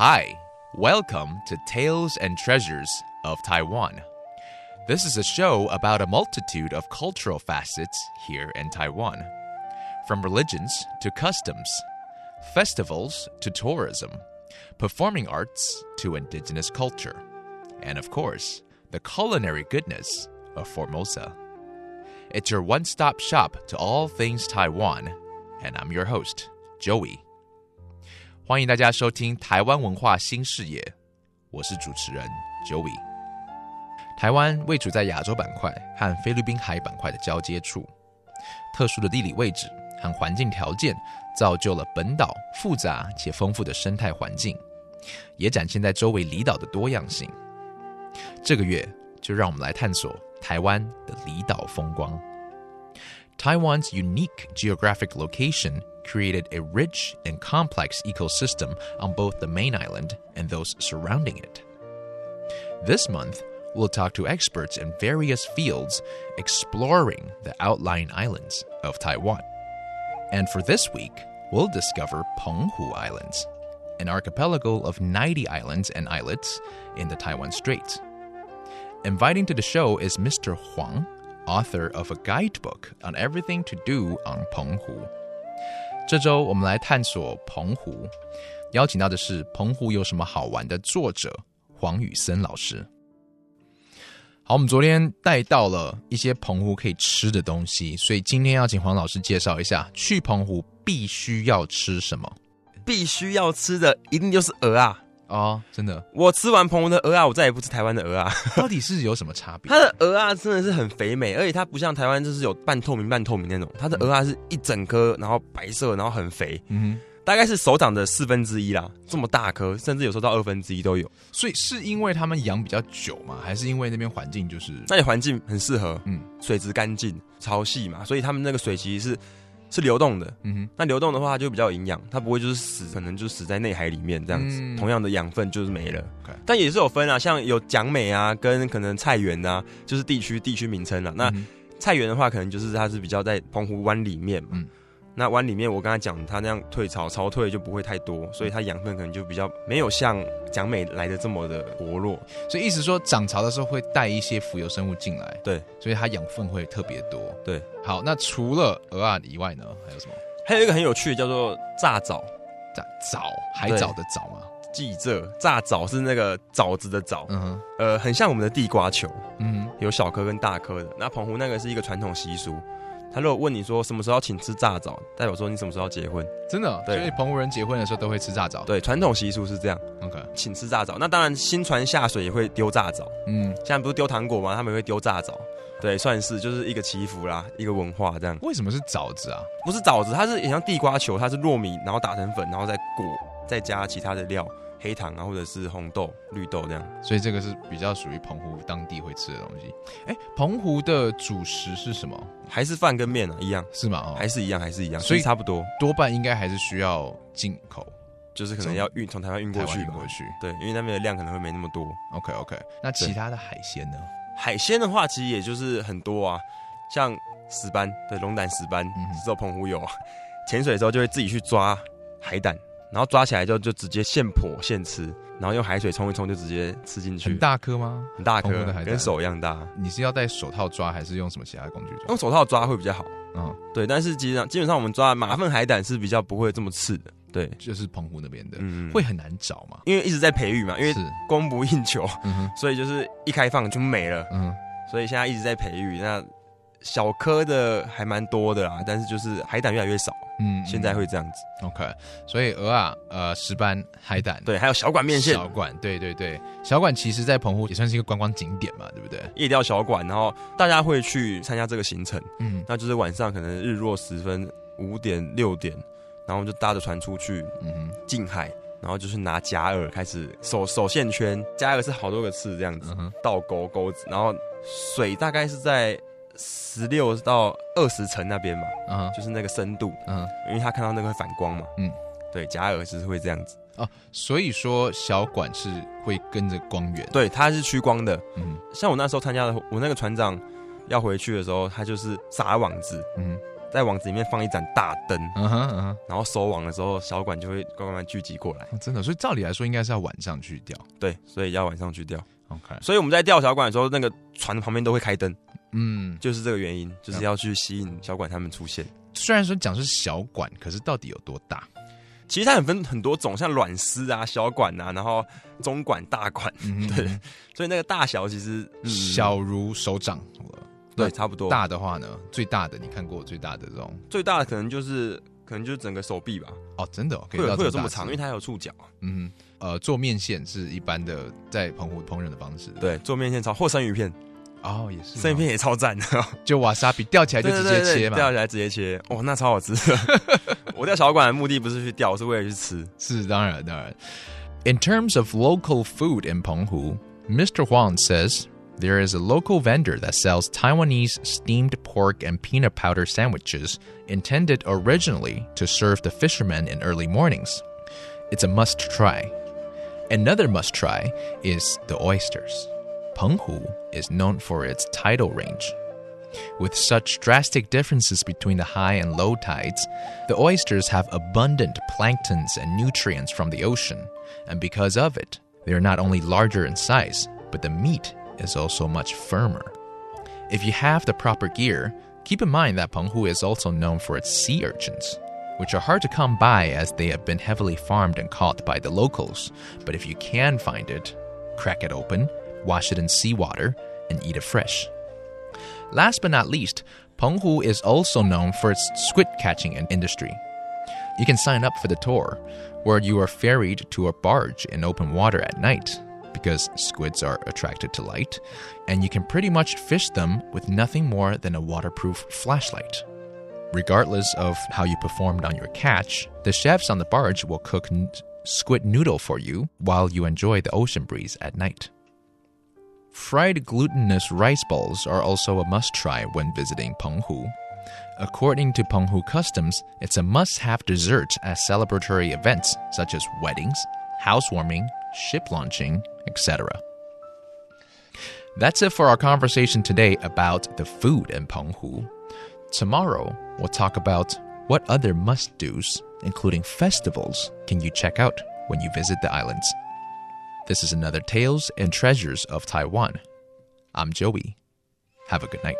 Hi, welcome to Tales and Treasures of Taiwan. This is a show about a multitude of cultural facets here in Taiwan. From religions to customs, festivals to tourism, performing arts to indigenous culture, and of course, the culinary goodness of Formosa. It's your one stop shop to all things Taiwan, and I'm your host, Joey. 欢迎大家收听台湾文化新视野，我是主持人 Joey。台湾位处在亚洲板块和菲律宾海板块的交接处，特殊的地理位置和环境条件造就了本岛复杂且丰富的生态环境，也展现在周围离岛的多样性。这个月就让我们来探索 Taiwan, the Taiwan's unique geographic location created a rich and complex ecosystem on both the main island and those surrounding it. This month, we'll talk to experts in various fields exploring the outlying islands of Taiwan. And for this week, we'll discover Penghu Islands, an archipelago of 90 islands and islets in the Taiwan Straits. Inviting to the show is Mr. Huang, author of a guidebook on everything to do on Penghu. 这周我们来探索澎湖，邀请到的是《澎湖有什么好玩》的作者黄宇森老师。好，我们昨天带到了一些澎湖可以吃的东西，所以今天要请黄老师介绍一下，去澎湖必须要吃什么？必须要吃的一定就是鹅啊！哦，真的，我吃完澎湖的鹅啊，我再也不吃台湾的鹅啊。到底是有什么差别？它的鹅啊真的是很肥美，而且它不像台湾就是有半透明半透明那种，它的鹅啊是一整颗，然后白色，然后很肥，嗯大概是手掌的四分之一啦，这么大颗，甚至有时候到二分之一都有。所以是因为他们养比较久嘛？还是因为那边环境就是那里环境很适合，嗯水质干净、潮汐嘛，所以他们那个水其实是是流动的。嗯哼那流动的话，它就比较有营养，它不会就是死，可能就死在内海里面这样子。嗯同样的养分就是没了但也是有分啊，像有蒋美啊，跟可能菜园啊，就是地区地区名称了。那嗯菜园的话，可能就是它是比较在澎湖湾里面嘛。嗯那湾里面，我刚才讲，它那样退潮潮退就不会太多，所以它养分可能就比较没有像蒋美来的这么的薄弱。所以意思说涨潮的时候会带一些浮游生物进来，对，所以它养分会特别多。对，好，那除了鹅啊以外呢，还有什么？还有一个很有趣的叫做炸藻，藻藻，海藻的藻嘛。记这炸藻是那个枣子的枣，嗯哼，呃，很像我们的地瓜球，嗯，有小颗跟大颗的。那澎湖那个是一个传统习俗，他如果问你说什么时候要请吃炸枣，代表说你什么时候要结婚。真的，对所以澎湖人结婚的时候都会吃炸枣。对，传统习俗是这样，，OK，请吃炸枣。那当然，新船下水也会丢炸枣，嗯，现在不是丢糖果吗？他们也会丢炸枣。对，算是就是一个祈福啦，一个文化这样。为什么是枣子啊？不是枣子，它是也像地瓜球，它是糯米，然后打成粉，然后再裹，再加其他的料，黑糖啊，或者是红豆、绿豆这样。所以这个是比较属于澎湖当地会吃的东西。哎，澎湖的主食是什么？还是饭跟面啊，一样，是吗？哦，还是一样，还是一样，所以差不多，多半应该还是需要进口就是可能要运从台湾运过去。运过去。对，因为那边的量可能会没那么多。OK OK，那其他的海鲜呢？海鲜的话，其实也就是很多啊，像石斑，对，龙胆石斑只有澎湖有啊。潜水的时候就会自己去抓海胆，然后抓起来就就直接现剖现吃，然后用海水冲一冲就直接吃进去，很大颗吗？很大颗跟手一样大。你是要戴手套抓，还是用什么其他工具抓用？手套抓会比较好，嗯，对。但是基本上基本上我们抓马粪海胆是比较不会这么刺的，对，就是澎湖那边的，嗯，会很难找嘛？因为一直在培育嘛，因为是，供不应求，嗯，所以就是一开放就没了。嗯，所以现在一直在培育。那小颗的还蛮多的啦，但是就是海胆越来越少，嗯，现在会这样子。OK，所以鹅啊，呃，石斑、海胆，对，还有小管面线、小馆，对对对，小馆其实在澎湖也算是一个观光景点嘛，对不对？夜钓小馆，然后大家会去参加这个行程。嗯。那就是晚上可能日落时分，五点六点，然后就搭着船出去嗯哼，近海，然后就是拿假饵开始手手线圈，假饵是好多个刺这样子倒钩钩子，然后水大概是在十六到二十层那边嘛，嗯哼，就是那个深度，嗯哼，因为他看到那个反光嘛，嗯，对，假耳就是会这样子，哦，所以说小管是会跟着光源，，对，它是趋光的。嗯像我那时候参加的，我那个船长要回去的时候，他就是撒网子，嗯在网子里面放一盏大灯，嗯哼嗯哼，然后收网的时候，小管就会慢慢聚集过来。哦真的，所以照理来说应该是要晚上去钓。对，所以要晚上去钓。OK，所以我们在钓小管的时候，那个船旁边都会开灯，嗯，就是这个原因，就是要去吸引小管他们出现。虽然说讲是小管，可是到底有多大？其实它很分很多种，像卵丝啊、小管啊，然后中管、大管，嗯对，所以那个大小其实、嗯、小如手掌。对，差不多。大的话呢，最大的你看过最大的这种最大的可能就是可能就是整个手臂吧，哦，真的、哦、可以会有会有这么长，因为它有触角。嗯呃做面线是一般的在澎湖烹饪的方式。对，做面线超或生鱼片，哦也是哦，生鱼片也超赞的，就瓦萨比吊起来就直接对对对切嘛。钓起来直接切，哦，那超好吃。我钓小管的目的不是去钓，是为了去吃。是当然当然。In terms of local food in Penghu, Mr. Huang says there is a local vendor that sells Taiwanese steamed pork and peanut powder sandwiches intended originally to serve the fishermen in early mornings. It's a must try. Another must try is the oysters. Penghu is known for its tidal range. With such drastic differences between the high and low tides, the oysters have abundant planktons and nutrients from the ocean, and because of it, they are not only larger in size, but the meat is also much firmer. If you have the proper gear, keep in mind that Penghu is also known for its sea urchins, which are hard to come by as they have been heavily farmed and caught by the locals. But if you can find it, crack it open, wash it in seawater, and eat it fresh. Last but not least, Penghu is also known for its squid catching in- industry. You can sign up for the tour, where you are ferried to a barge in open water at night, because squids are attracted to light, and you can pretty much fish them with nothing more than a waterproof flashlight. Regardless of how you performed on your catch, the chefs on the barge will cook squid noodle for you while you enjoy the ocean breeze at night. Fried glutinous rice balls are also a must try when visiting Penghu. According to Penghu customs, it's a must have dessert at celebratory events such as weddings, housewarming, ship launching, etc. That's it for our conversation today about the food in Penghu. Tomorrow, we'll talk about what other must dos, including festivals, can you check out when you visit the islands. This is another Tales and Treasures of Taiwan. I'm Joey. Have a good night.